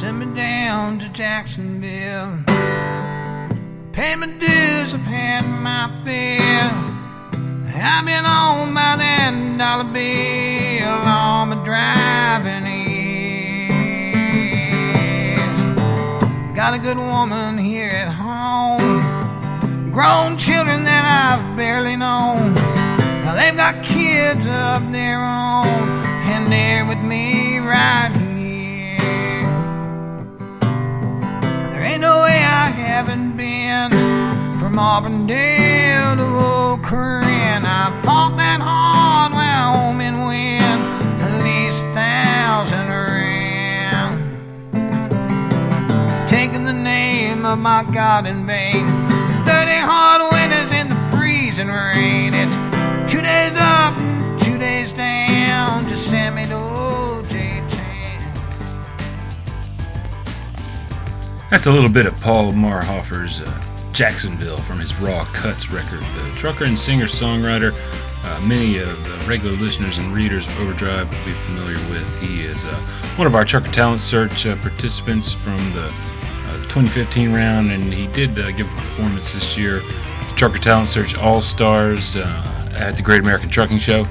sent me down to Jacksonville. Paid my dues, I've had my fill. I've been on by that dollar bill on my driving in. Got a good woman here at home. Grown children that I've barely known. Now they've got kids of their own, and they're with me ain't no way I haven't been from Auburndale to Old Corinne. I fought that hard Wyoming wind, at least a thousand rand. Taking the name of my God in vain. Thirty hard winters in the freezing rain. It's two days up and two days down to send me to OJ That's a little bit of Paul Marhoefer's uh, Jacksonville from his Raw Cuts record. The trucker and singer songwriter, uh, many of the regular listeners and readers of Overdrive will be familiar with. He is uh, one of our Trucker Talent Search uh, participants from the, uh, the 2015 round, and he did uh, give a performance this year at the Trucker Talent Search All Stars at the Great American Trucking Show.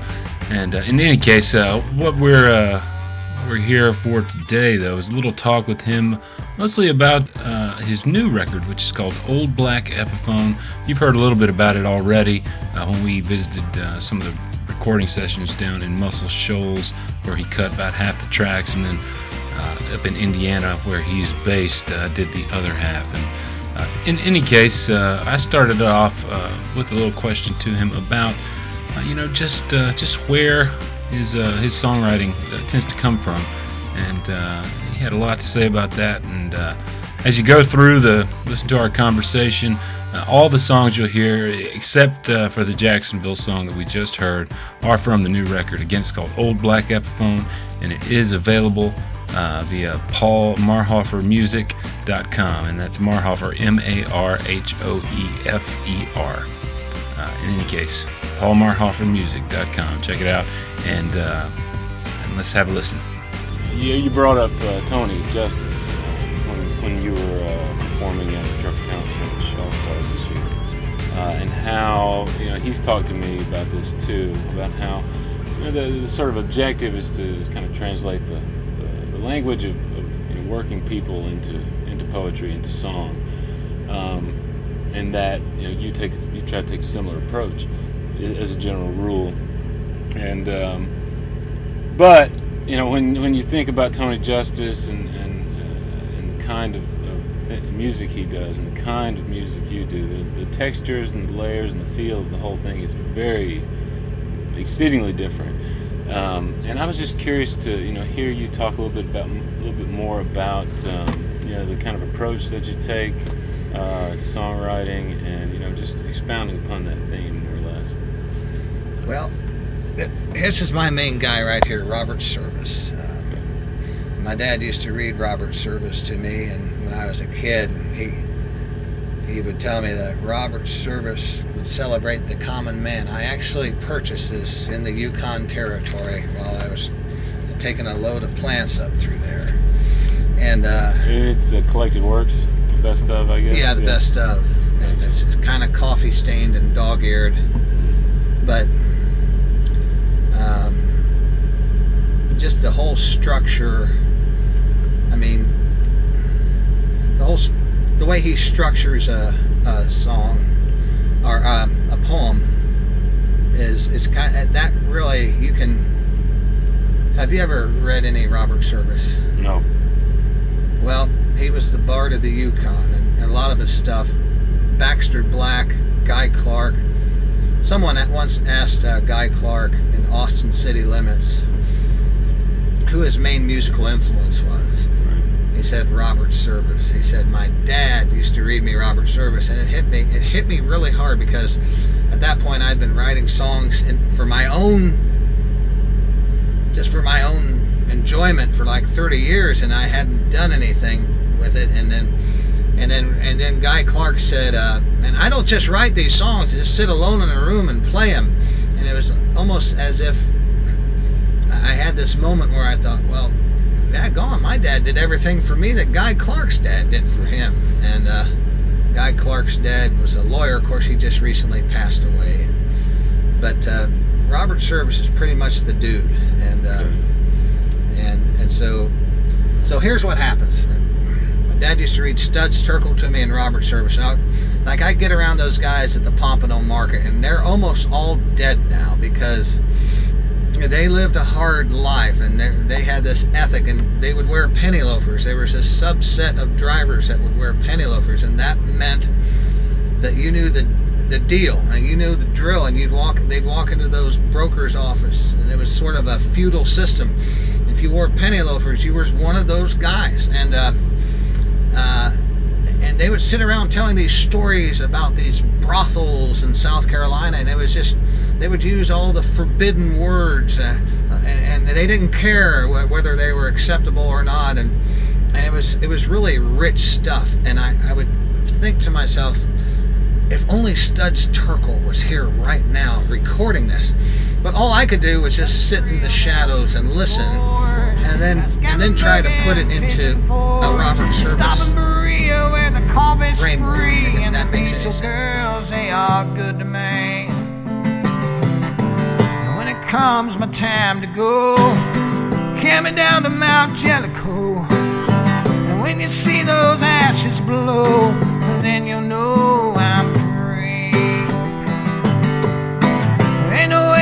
And in any case, what we're we're here for today, though, is a little talk with him, mostly about uh, his new record, which is called Old Black Epiphone. You've heard a little bit about it already uh, when we visited uh, some of the recording sessions down in Muscle Shoals, where he cut about half the tracks, and then uh, up in Indiana, where he's based, uh, did the other half. And uh, in any case, I started off with a little question to him about, you know, just just where his uh, his songwriting uh, tends to come from, and uh, he had a lot to say about that. And uh, as you go through the listen to our conversation, uh, all the songs you'll hear, except for the Jacksonville song that we just heard, are from the new record. Again, it's called Old Black Epiphone, and it is available uh, via paulmarhoefermusic.com, and that's Marhoefer, M A R H O E F E R. In any case, paulmarhoefermusic.com. Check it out, and uh, and let's have a listen. You, you brought up uh, Tony Justice uh, when, when you were uh, performing at the Talent Search All Stars this year, uh, and how you know he's talked to me about this too, about how you know the, the sort of objective is to kind of translate the the, language of, of you know, working people into into poetry, into song, um, and that you know you take you try to take a similar approach as a general rule, and um, but you know when when you think about Tony Justice and and, uh, and the kind of, of th- music he does and the kind of music you do, the, the textures and the layers and the feel of the whole thing is very exceedingly different. Um, and I was just curious to you know hear you talk a little bit about a little bit more about um, you know the kind of approach that you take uh, songwriting and you know just expounding upon that theme more or less. Well, this is my main guy right here, Robert Service. Um, my dad used to read Robert Service to me, and when I was a kid, he he would tell me that Robert Service would celebrate the common man. I actually purchased this in the Yukon Territory while I was taking a load of plants up through there, and uh, It's a collected works, the best of, I guess. yeah, the best of, and it's kind of coffee stained and dog eared, but um, just the whole structure. I mean, the whole the way he structures a, a song or um, a poem is is kind that really you can. Have you ever read any Robert Service? No. Well, he was the bard of the Yukon, and a lot of his stuff, Baxter Black, Guy Clark. Someone at once asked uh, Guy Clark in Austin City Limits who his main musical influence was. He said Robert Service. He said my dad used to read me Robert Service, and it hit me. It hit me really hard because at that point I'd been writing songs in, for my own, just for my own enjoyment for like 30 years, and I hadn't done anything with it. And then, and then, and then Guy Clark said, uh, "And I don't just write these songs; I just sit alone in a room and play them." And it was almost as if I had this moment where I thought, well, that gone. My dad did everything for me that Guy Clark's dad did for him. And uh, Guy Clark's dad was a lawyer. Of course, he just recently passed away. But uh, Robert Service is pretty much the dude. And uh, and and so so here's what happens. Dad used to read Studs Terkel to me and Robert Service. And I, like I get around those guys at the Pompano Market, and they're almost all dead now because they lived a hard life and they they had this ethic, and they would wear penny loafers. There was a subset of drivers that would wear penny loafers, and that meant that you knew the the deal and you knew the drill, and you'd walk. They'd walk into those brokers' office, and it was sort of a feudal system. If you wore penny loafers, you were one of those guys, and. Uh, uh, and they would sit around telling these stories about these brothels in South Carolina, and it was just they would use all the forbidden words, uh, and, and they didn't care wh- whether they were acceptable or not, and and it was it was really rich stuff, and I, I would think to myself, if only Studs Terkel was here right now recording this, but all I could do was just sit in the shadows and listen, and then and then try to put it into a Robert Service framework, if that makes any sense. they are good to me. And when it comes my time to go, down to Mount Jellico. And when you see those ashes blow, then you'll know I'm free. Ain't no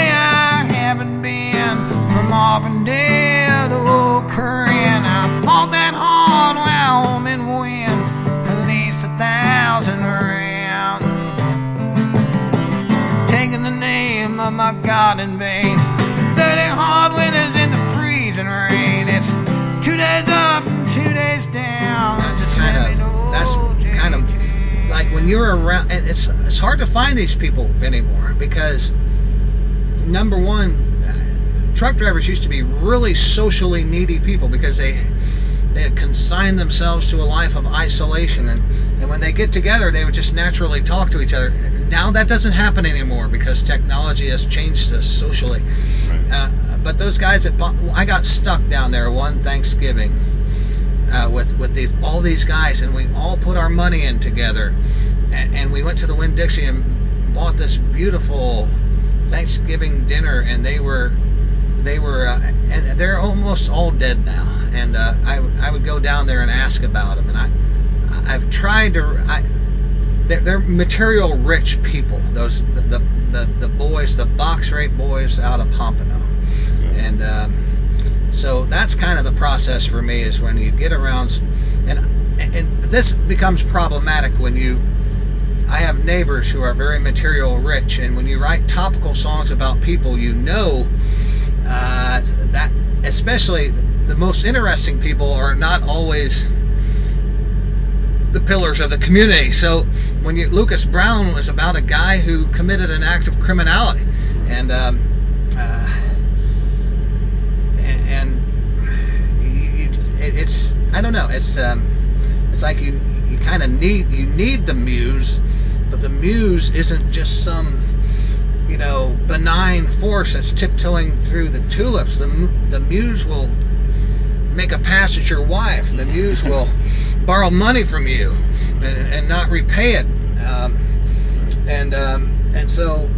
like when you're around. and It's it's hard to find these people anymore because number one, uh, truck drivers used to be really socially needy people because they they had consigned themselves to a life of isolation and, and when they get together they would just naturally talk to each other now that doesn't happen anymore because technology has changed us socially Right. uh, but those guys at I got stuck down there one Thanksgiving uh, with with these all these guys, and we all put our money in together, and, and we went to the Winn Dixie and bought this beautiful Thanksgiving dinner, and they were they were uh, and they're almost all dead now, and uh, I I would go down there and ask about them, and I I've tried to I. They're, they're material rich people. Those the, the the the boys, the box rate boys out of Pompano, and um, so that's kind of the process for me is when you get around and and this becomes problematic when you I have neighbors who are very material rich and when you write topical songs about people you know uh, that especially the most interesting people are not always the pillars of the community so when you Lucas Brown was about a guy who committed an act of criminality and um, uh, and, it's I don't know. It's um, it's like you you kind of need you need the muse, but the muse isn't just some you know benign force that's tiptoeing through the tulips. The the muse will make a pass at your wife. The muse will borrow money from you and, and not repay it. Um, and um, and so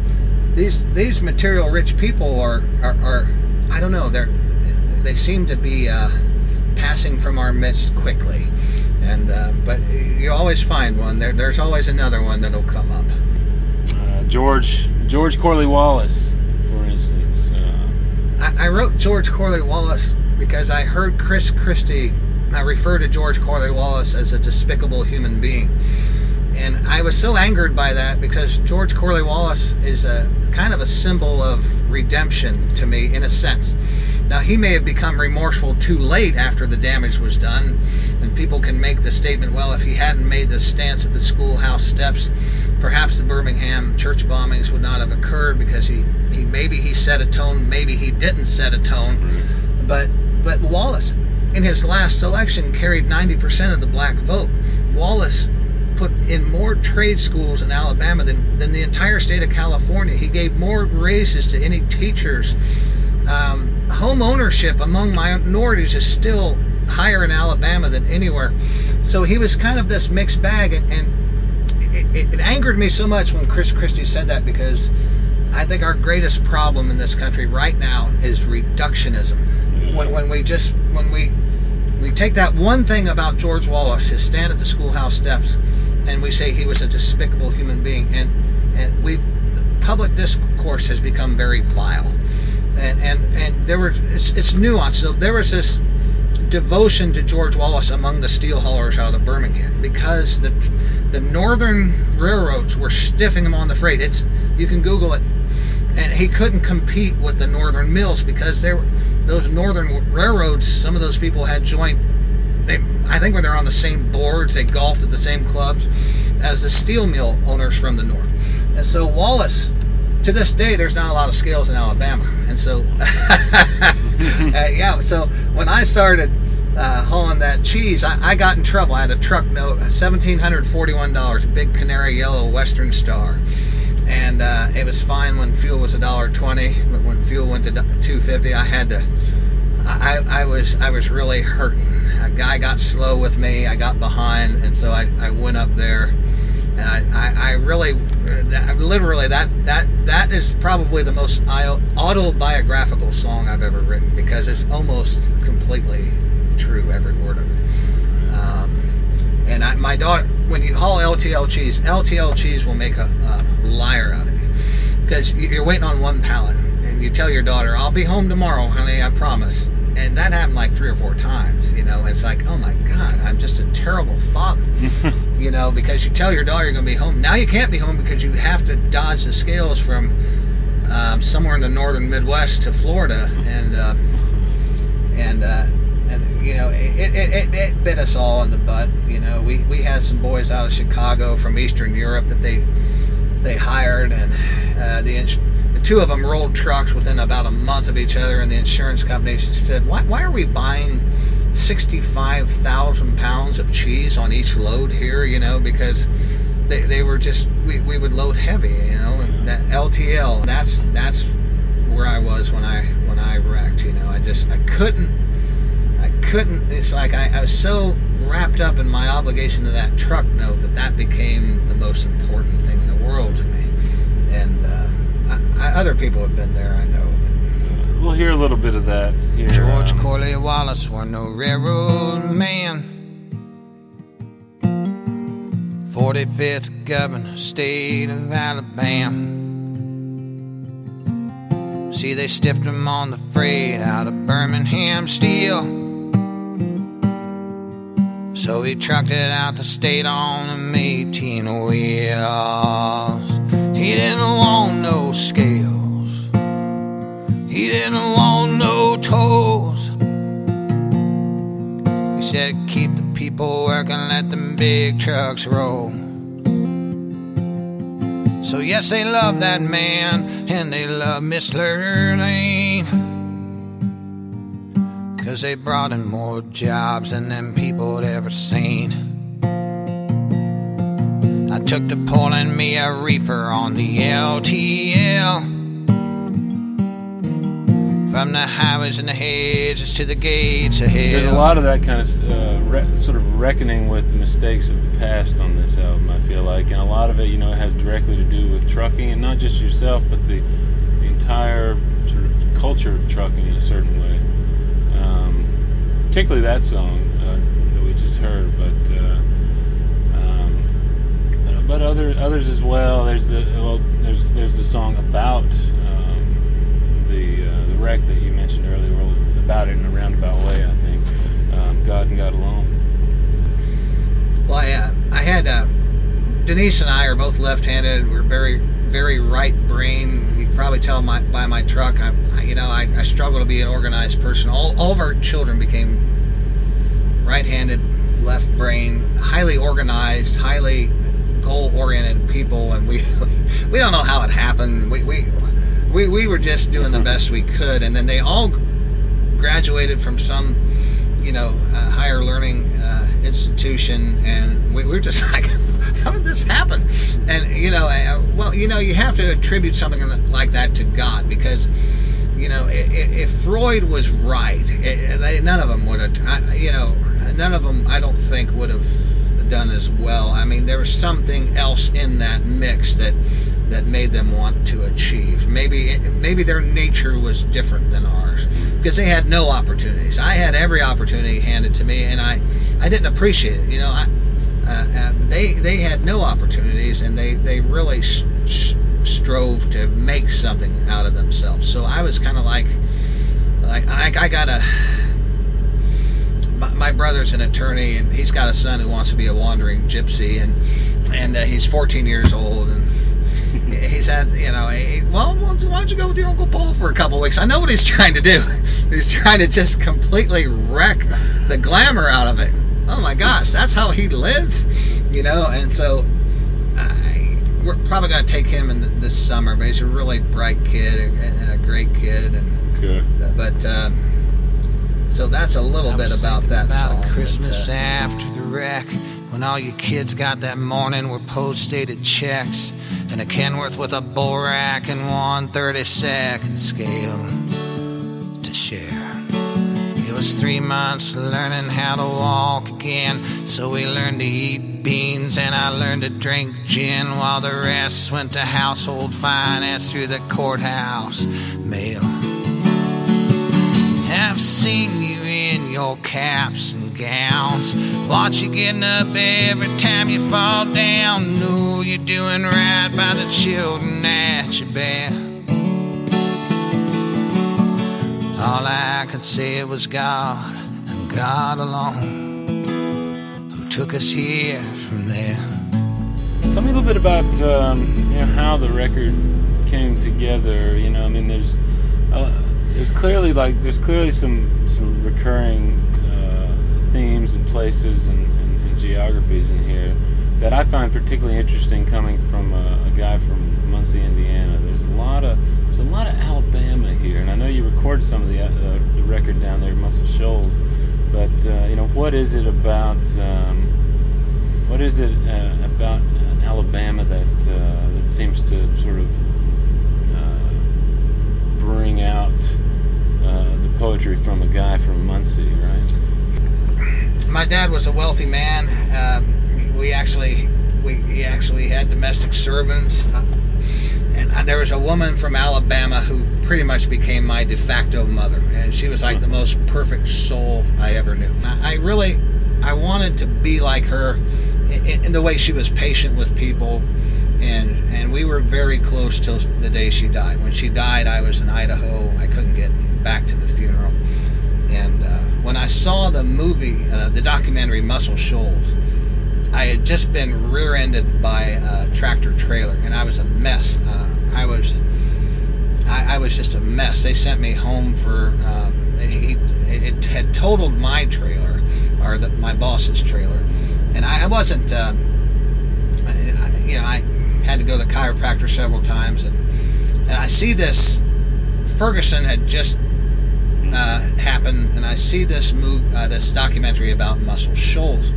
these these material rich people are are, are I don't know they're they seem to be uh, passing from our midst quickly and uh, but you always find one there there's always another one that'll come up Uh, George George Corley Wallace, for instance. Uh, I, I wrote George Corley Wallace because I heard Chris Christie uh, refer to George Corley Wallace as a despicable human being and I was so angered by that because George Corley Wallace is a kind of a symbol of redemption to me in a sense. Now he may have become remorseful too late after the damage was done, and people can make the statement, well, if he hadn't made the stance at the schoolhouse steps, perhaps the Birmingham church bombings would not have occurred because he, he maybe he set a tone, maybe he didn't set a tone. But but Wallace in his last election carried 90% of the black vote. Wallace put in more trade schools in Alabama than, than the entire state of California. He gave more raises to any teachers um, home ownership among minorities is still higher in Alabama than anywhere. So he was kind of this mixed bag, and, and it, it, it angered me so much when Chris Christie said that because I think our greatest problem in this country right now is reductionism. When, when we just when we we take that one thing about George Wallace, his stand at the schoolhouse steps, and we say he was a despicable human being, and and we public discourse has become very vile, and and and there was it's, it's nuanced. So there was this devotion to George Wallace among the steel haulers out of Birmingham because the the northern railroads were stiffing him on the freight. It's you can Google it, and he couldn't compete with the northern mills because they were those northern railroads. Some of those people had joint. They I think when they're on the same boards, they golfed at the same clubs as the steel mill owners from the north. And so Wallace to this day, there's not a lot of scales in Alabama, and so uh, yeah. So when I started uh, hauling that cheese, I, I, got in trouble. I had a truck note, seventeen hundred forty-one dollars, big canary yellow Western Star, and uh, it was fine when fuel was a dollar twenty, but when fuel went to two fifty, I had to. I, I was I was really hurting. A guy got slow with me. I got behind, and so I, I went up there and I, I, I really, that, literally, that that that is probably the most autobiographical song I've ever written because it's almost completely true, every word of it. Um, and I, my daughter, when you haul LTL cheese, LTL cheese will make a, a liar out of you because you're waiting on one pallet, and you tell your daughter, "I'll be home tomorrow, honey, I promise." And that happened like three or four times, you know. And it's like, oh my God, I'm just a terrible father, you know, because you tell your daughter you're going to be home. Now you can't be home because you have to dodge the scales from um, somewhere in the northern Midwest to Florida, and uh, and uh, and you know, it, it, it, it bit us all in the butt. You know, we we had some boys out of Chicago from Eastern Europe that they they hired, and uh, the the two of them rolled trucks within about a month of each other, and the insurance company said, "Why, why are we buying 65,000 pounds of cheese on each load here?" You know, because they, they were just we, we would load heavy, you know, and that LTL. That's that's where I was when I when I wrecked. You know, I just I couldn't I couldn't. It's like I, I was so wrapped up in my obligation to that truck note that that became the most important thing in the world to me, and. Uh, other people have been there, I know. But. We'll hear a little bit of that here. George um, Corley Wallace was no railroad man. 45th governor, state of Alabama. See, they stiffed him on the freight out of Birmingham Steel. So he trucked it out the state on them 18 wheels. He didn't want no scales. He didn't want no toes. He said, keep the people working, let them big trucks roll. So yes, they love that man, and they love Miss Lane. Cause they brought in more jobs than them people had ever seen. I took to pulling me a reefer on the LTL. From the highways and the hedges to the gates of hell. There's a lot of that kind of uh, re- sort of reckoning with the mistakes of the past on this album. I feel like, and a lot of it, you know, has directly to do with trucking, and not just yourself, but the, entire sort of culture of trucking in a certain way. Um, particularly that song uh, that we just heard, but. But other others as well. There's the well, there's there's the song about um, the uh, the wreck that you mentioned earlier. About it in a roundabout way, I think. Um, God and God alone. Well, I, uh, I had uh, Denise and I are both left-handed. We're very very right brain. You probably tell my, by my truck. I, you know, I, I struggle to be an organized person. All, all of our children became right-handed, left brain, highly organized, highly goal-oriented people, and we we don't know how it happened. We we we, we were just doing the best we could, and then they all graduated from some you know uh, higher learning uh, institution, and we, we were just like, how did this happen? And you know, uh, well, you know, you have to attribute something like that to God because you know, if, Freud was right, none of them would have, you know, none of them, I don't think, would have done as well. I mean, there was something else in that mix that that made them want to achieve. Maybe maybe their nature was different than ours because they had no opportunities. I had every opportunity handed to me, and I I didn't appreciate it. You know, I, uh, uh, they they had no opportunities, and they they really sh- strove to make something out of themselves. So I was kind of like like I, I got a my, my, brother's an attorney and he's got a son who wants to be a wandering gypsy and and uh, he's 14 years old and he said, you know, hey, well, why don't you go with your Uncle Paul for a couple weeks? I know what he's trying to do. He's trying to just completely wreck the glamour out of it. Oh my gosh, that's how he lives, you know. And so, I, we're probably going to take him in the, this summer. But he's a really bright kid and, a great kid. And okay. but. Um, so that's a little bit about that about song. Christmas but, uh, after the wreck, when all your kids got that morning were post-dated checks and a Kenworth with a bull rack and one 32nd scale to share. It was three months learning how to walk again, so we learned to eat beans and I learned to drink gin while the rest went to household finance through the courthouse mail. I've seen you in your caps and gowns. Watch you getting up every time you fall down. Know you're doing right by the children at your back. All I could say was God and God alone who took us here from there. Tell me a little bit about um, you know how the record came together. You know, I mean, there's. Uh, there's clearly like there's clearly some some recurring uh, themes and places and, and, and, geographies in here that I find particularly interesting coming from a, a, guy from Muncie, Indiana. There's a lot of there's a lot of Alabama here, and I know you recorded some of the uh, the record down there Muscle Shoals, but uh, you know what is it about um, what is it uh, about Alabama that uh, that seems to sort of uh, bring out uh, poetry from a guy from Muncie, right? My dad was a wealthy man. Uh, we actually we he actually had domestic servants, uh, and there was a woman from Alabama who pretty much became my de facto mother, and she was like the most perfect soul I ever knew. I, I really I wanted to be like her in, in the way she was patient with people and and we were very close till the day she died. When she died, I was in Idaho. I couldn't get back to the funeral. And uh, when I saw the movie, uh, the documentary Muscle Shoals, I had just been rear-ended by a tractor trailer, and I was a mess. Uh, I was, I, I, was just a mess. They sent me home for. Um, he, it had totaled my trailer, or the, my boss's trailer, and I, I wasn't. Um, I, you know, I had to go to the chiropractor several times, and and I see this. Ferguson had just uh, happened, and I see this move, uh, this documentary about Muscle Shoals.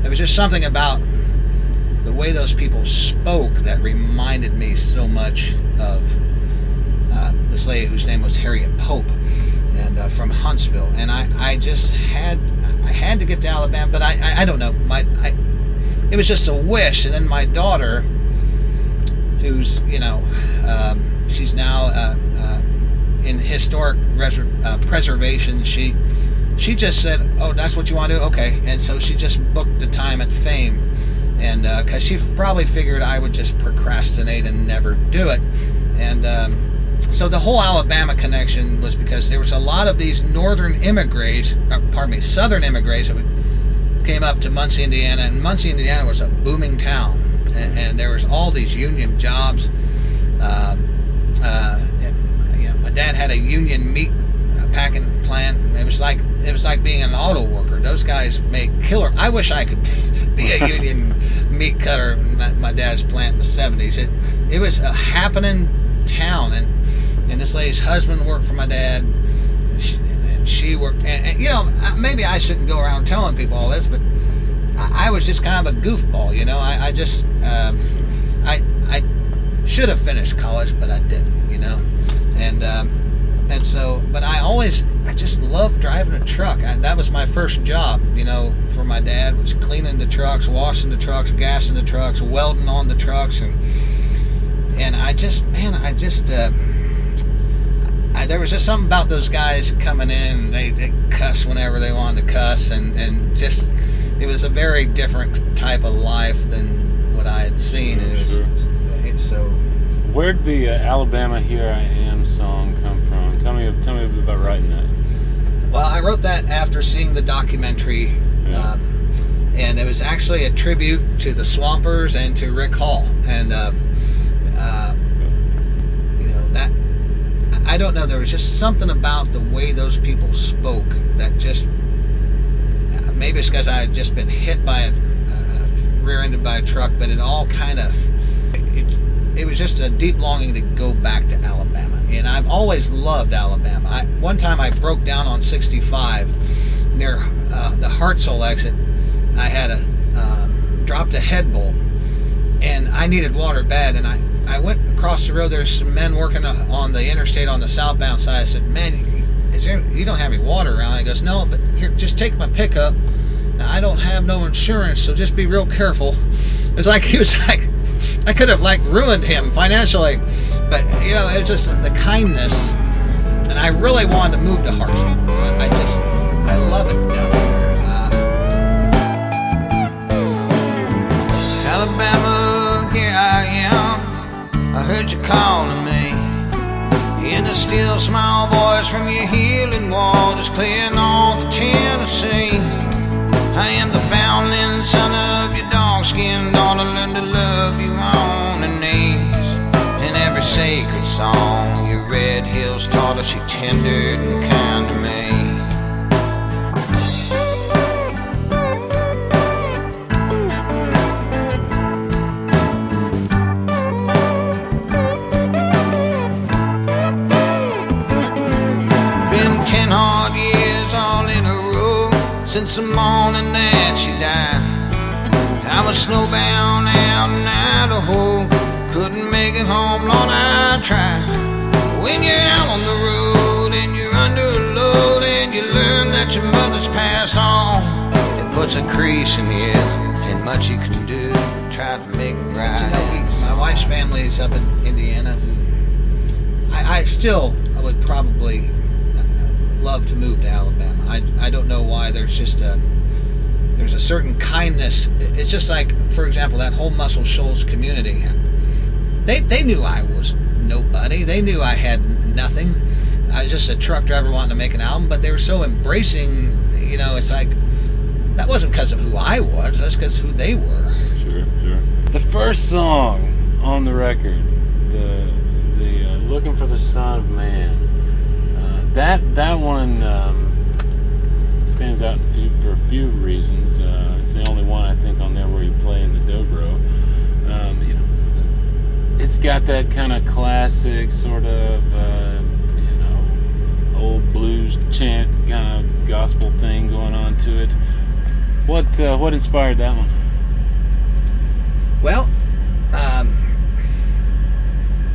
There was just something about the way those people spoke that reminded me so much of uh, lady whose name was Harriet Pope, and uh, from Huntsville. And I, I just had, I had to get to Alabama, but I, I, I don't know, my, I, it was just a wish. And then my daughter, who's, you know, um, she's now uh, in historic uh, preservation. She she just said, "Oh, that's what you want to do? Okay." And so she just booked the time at Fame, and because uh, she probably figured I would just procrastinate and never do it, and. Um, so the whole Alabama connection was because there was a lot of these northern immigrants, uh, pardon me, southern immigrants came up to Muncie, Indiana, and Muncie, Indiana was a booming town, and, and there was all these union jobs. Uh, uh, you know, my dad had a union meat packing plant. It was like it was like being an auto worker. Those guys make killer. I wish I could be a union meat cutter in my, my, dad's plant in the '70s. It it was a happening town, and and this lady's husband worked for my dad. And she, and she worked, and, and, you know, maybe I shouldn't go around telling people all this, but I, I was just kind of a goofball, you know. I, I just, um, I, I should have finished college, but I didn't. And um, and so, but I always, I just love driving a truck. I, that was my first job, you know, for my dad was cleaning the trucks, washing the trucks, gassing the trucks, welding on the trucks, and and I just, man, I just. Uh, I, there was just something about those guys coming in. They, they cuss whenever they wanted to cuss, and, and just it was a very different type of life than what I had seen. Sure, it was sure. so. Where'd the uh, Alabama "Here I Am" song come from? Tell me, tell me a bit about writing that. Well, I wrote that after seeing the documentary, Yeah. um, and it was actually a tribute to the Swampers and to Rick Hall, and uh, uh, you know that I don't know. There was just something about the way those people spoke that just maybe it's because I had just been hit by a, uh, rear-ended by a truck, but it all kind of it, it was just a deep longing to go back to Alabama, and I've always loved Alabama. I, one time I broke down on 65 near uh, the Hartselle exit. I had a um, dropped a head bolt, and I needed water bad, and I. I went across the road. There's some men working uh, on the interstate on the southbound side. I said, "Man, is there? You don't have any water around?" He goes, "No, but here, just take my pickup. Now, I don't have no insurance, so just be real careful." It's like he was like, I could have like ruined him financially, but you know, it was just the kindness, and I really wanted to move to Hartselle. I, just, I love it down there. Uh, Alabama, here I am. I heard you calling me. In a still small voice from your healing waters, clearing all the Tennessee. I am the foundling son of your dog-skinned daughter, learn to love you on the knees. Sacred song, your red hills taught us you tender and kind to me. Been ten hard years all in a row since the morning that she died. I was snowbound When you're out on the road and you're under a load and you learn that your mother's passed on, it puts a crease in you, and much you can do to try to make it right. But you know, we, my wife's family is up in Indiana, and I, I still I would probably uh, love to move to Alabama. I, I don't know why. There's just a there's a certain kindness. It's just like, for example, that whole Muscle Shoals community. They they knew I was nobody. They knew I had nothing. I was just a truck driver wanting to make an album, but they were so embracing. You know, it's like that wasn't because of who I was. That's because who they were. Sure, sure. The first song on the record, the the uh, "Looking for the Son of Man," uh, that that one um, stands out in a few, for a few reasons. Uh, it's the only one I think on there where you play in the dobro. Um, you know, it's got that kind of classic sort of uh, you know old blues chant kind of gospel thing going on to it. What uh, what inspired that one? Well, um,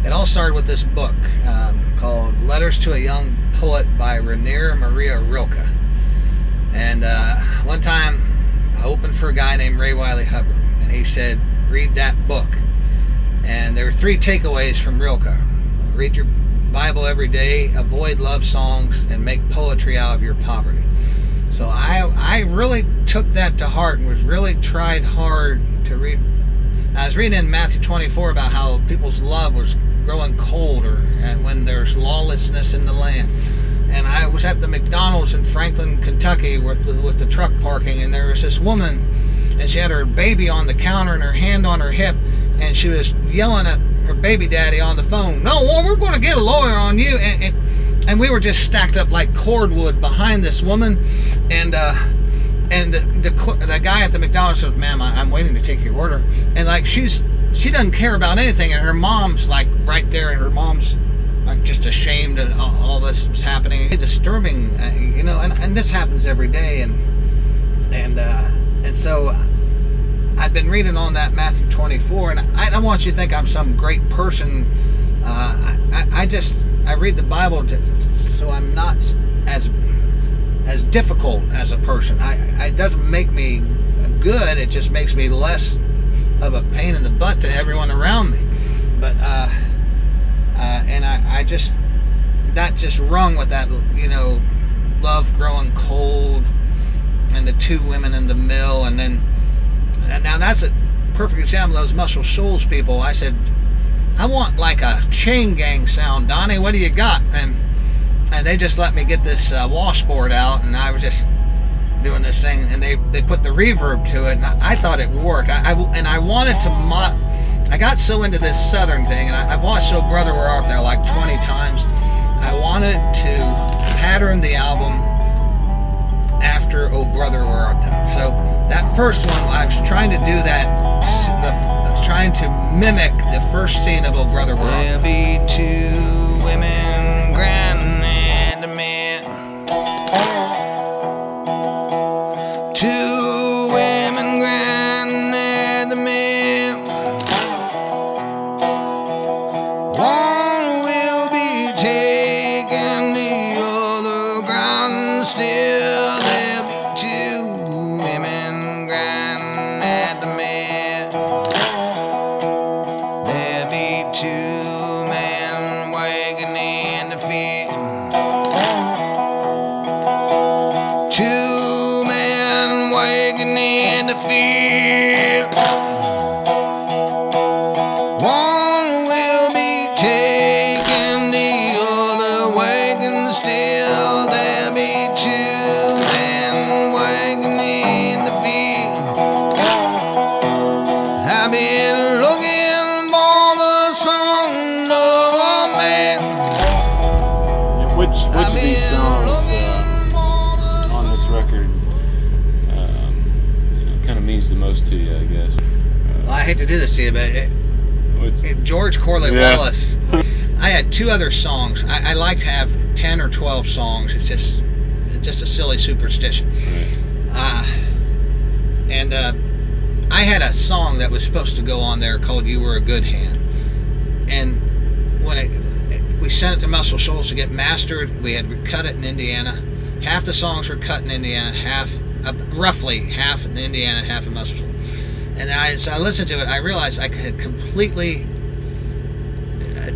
it all started with this book um, called Letters to a Young Poet by Rainier Maria Rilke. And uh, one time I opened for a guy named Ray Wylie Hubbard, and he said, Read that book. And there were three takeaways from Rilke read your Bible every day, avoid love songs, and make poetry out of your poverty. So I, I really took that to heart and was really tried hard to read I was reading in Matthew 24 about how people's love was growing colder and when there's lawlessness in the land. And I was at the McDonald's in Franklin, Kentucky with, with, with the truck parking, and there was this woman, and she had her baby on the counter and her hand on her hip, and she was yelling at her baby daddy on the phone, No, we're going to get a lawyer on you. And, and, and we were just stacked up like cordwood behind this woman. And, uh, and the, the the guy at the McDonald's says, "Ma'am, I, I'm waiting to take your order." And like she's she doesn't care about anything, and her mom's like right there, and her mom's like just ashamed that all, all this was happening. It's disturbing, uh, you know. And, and this happens every day, and and uh, and so I've been reading on that Matthew 24, and I don't want you to think I'm some great person. Uh, I, I just I read the Bible to so I'm not as as difficult as a person. I it doesn't make me good. It just makes me less of a pain in the butt to everyone around me. But uh, uh, and I, I just that just rung with that you know love growing cold and the two women in the mill and then and now that's a perfect example of those Muscle Shoals people. I said I want like a chain gang sound, Donnie. What do you got? And and they just let me get this uh, washboard out, and I was just doing this thing, and they they put the reverb to it, and I, I thought it worked. I, I, and I wanted to mod. I got so into this southern thing, and I, have watched So Brother Where Art Thou like 20 times. I wanted to pattern the album after Oh Brother Where Art Thou. So that first one, I was trying to do that. The, I was trying to mimic the first scene of Oh Brother Where Art Thou be two women grinding at mill. Two in the field. Do this to you, but it, it- George Corley Yeah. Wallace. I had two other songs. I, I like to have ten or twelve songs. It's just it's just a silly superstition. right. Uh, and uh, I had a song that was supposed to go on there called "You Were a Good Hand," and when it, we sent it to Muscle Shoals to get mastered, we had cut it in Indiana. Half the songs were cut in Indiana, half uh, roughly half in Indiana, half in Muscle Shoals. And I, as I listened to it, I realized I had completely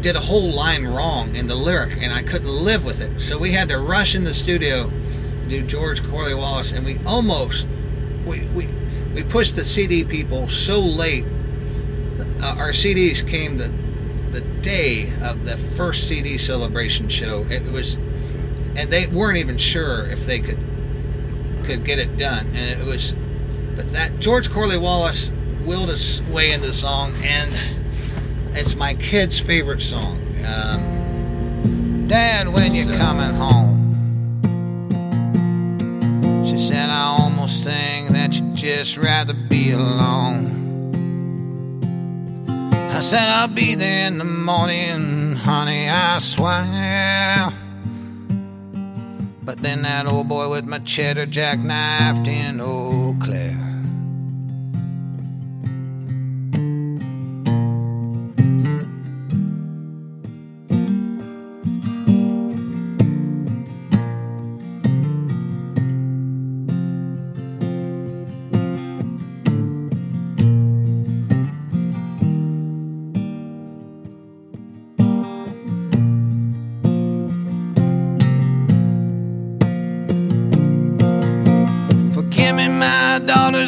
did a whole line wrong in the lyric, and I couldn't live with it. So we had to rush in the studio to do George Corley Wallace, and we almost we we, we pushed the CD people so late. Uh, our CDs came the the day of the first CD celebration show. It was, and they weren't even sure if they could could get it done, and it was. But that George Corley Wallace willed its way into the song, and it's my kid's favorite song. Um, Dad, when you So- coming home? She said, I almost think that you'd just rather be alone. I said, I'll be there in the morning, honey, I swear. But then that old boy with my cheddar jackknifed in Eau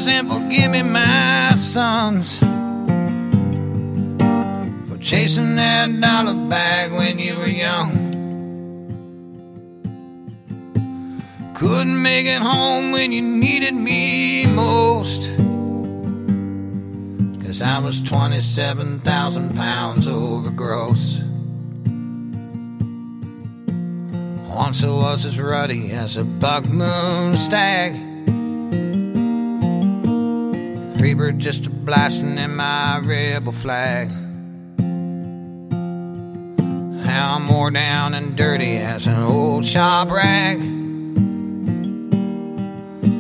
and forgive me, my sons. For chasing that dollar bag when you were young. Couldn't make it home when you needed me most. Cause I was 27,000 pounds over gross. Once I was as ruddy as a buck moon stag. Freebird just a blasting in my rebel flag. How I'm more down and dirty as an old shop rag.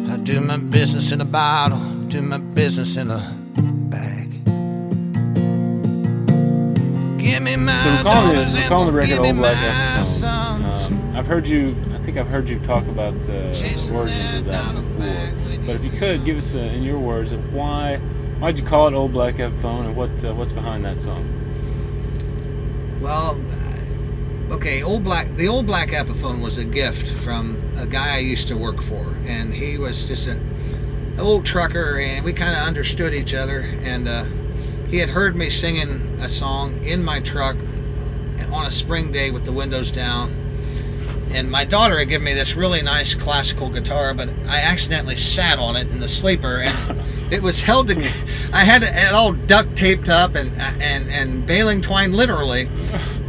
I do my business in a bottle, do my business in a bag. Give me my So we're calling it. We're calling the record "Old Black my Epiphone." Um, I've heard you. I think I've heard you talk about uh, the origins of that before. But if you could give us, uh, in your words, of why why'd you call it "Old Black Epiphone" and what uh, what's behind that song? Well, uh, okay, old black. The old black Epiphone was a gift from a guy I used to work for, and he was just an old trucker, and we kind of understood each other. And uh, he had heard me singing a song in my truck on a spring day with the windows down. And my daughter had given me this really nice classical guitar, but I accidentally sat on it in the sleeper, and it was held to. I had it all duct taped up and and and baling twine literally.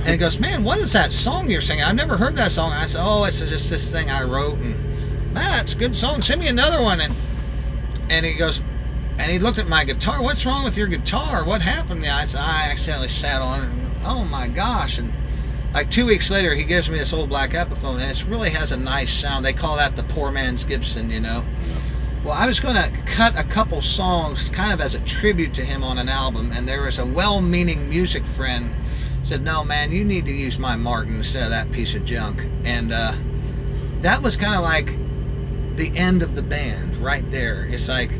And he goes, "Man, what is that song you're singing? I've never heard that song." I said, "Oh, it's just this thing I wrote." And man, that's a good song. Send me another one. And and he goes, and he looked at my guitar. What's wrong with your guitar? What happened? I said, I accidentally sat on it. And, oh my gosh! And like two weeks later, he gives me this old black Epiphone, and it really has a nice sound. They call that the poor man's Gibson, you know. Well, I was going to cut a couple songs kind of as a tribute to him on an album, and there was a well-meaning music friend said, "No, man, you need to use my Martin instead of that piece of junk." And uh, that was kind of like the end of the band right there. It's like,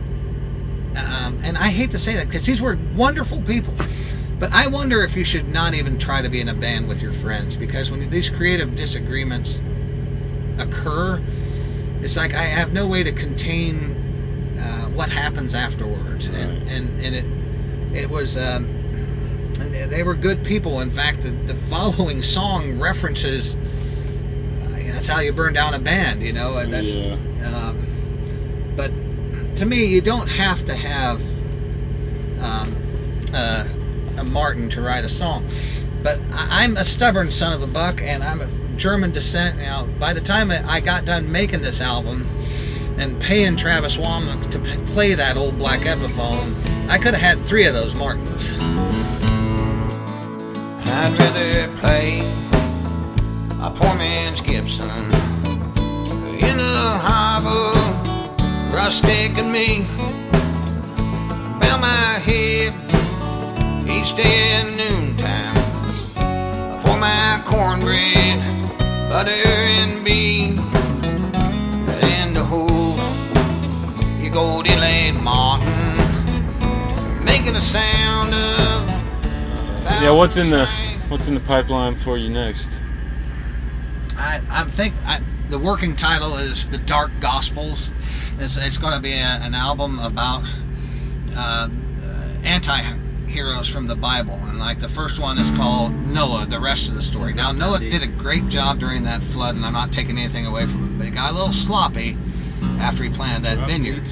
um, and I hate to say that because these were wonderful people. But I wonder if you should not even try to be in a band with your friends because when these creative disagreements occur, it's like I have no way to contain uh, what happens afterwards, and Right. and and it it was. Um, and they were good people. In fact, the, the following song references. uh, That's how you burn down a band, you know. and That's. yeah. Um, but to me, you don't have to have um, Martin to write a song. But I'm a stubborn son of a buck, and I'm of German descent. Now, by the time I got done making this album and paying Travis Womack to play that old black Epiphone, I could have had three of those Martins. I'd rather play a poor man's Gibson in a harbor, rustic and me. Bow my head each day at noontime for my cornbread, butter and bean. And to hold your gold inlaid Martin, making a sound of. Yeah. What's in the What's in the pipeline for you next? I, I'm think I, the working title is the Dark Gospels. It's, it's going to be a, an album about uh, anti-heroes from the Bible, and like the first one is called Noah. The rest of the story. Now Noah did a great job during that flood, and I'm not taking anything away from him. But he got a little sloppy after he planted that vineyard,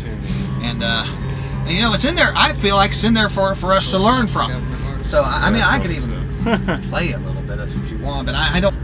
and uh, and you know it's in there. I feel like it's in there for for us to learn from. So I, I mean, I could even play a little bit if, if you want, but I, I don't.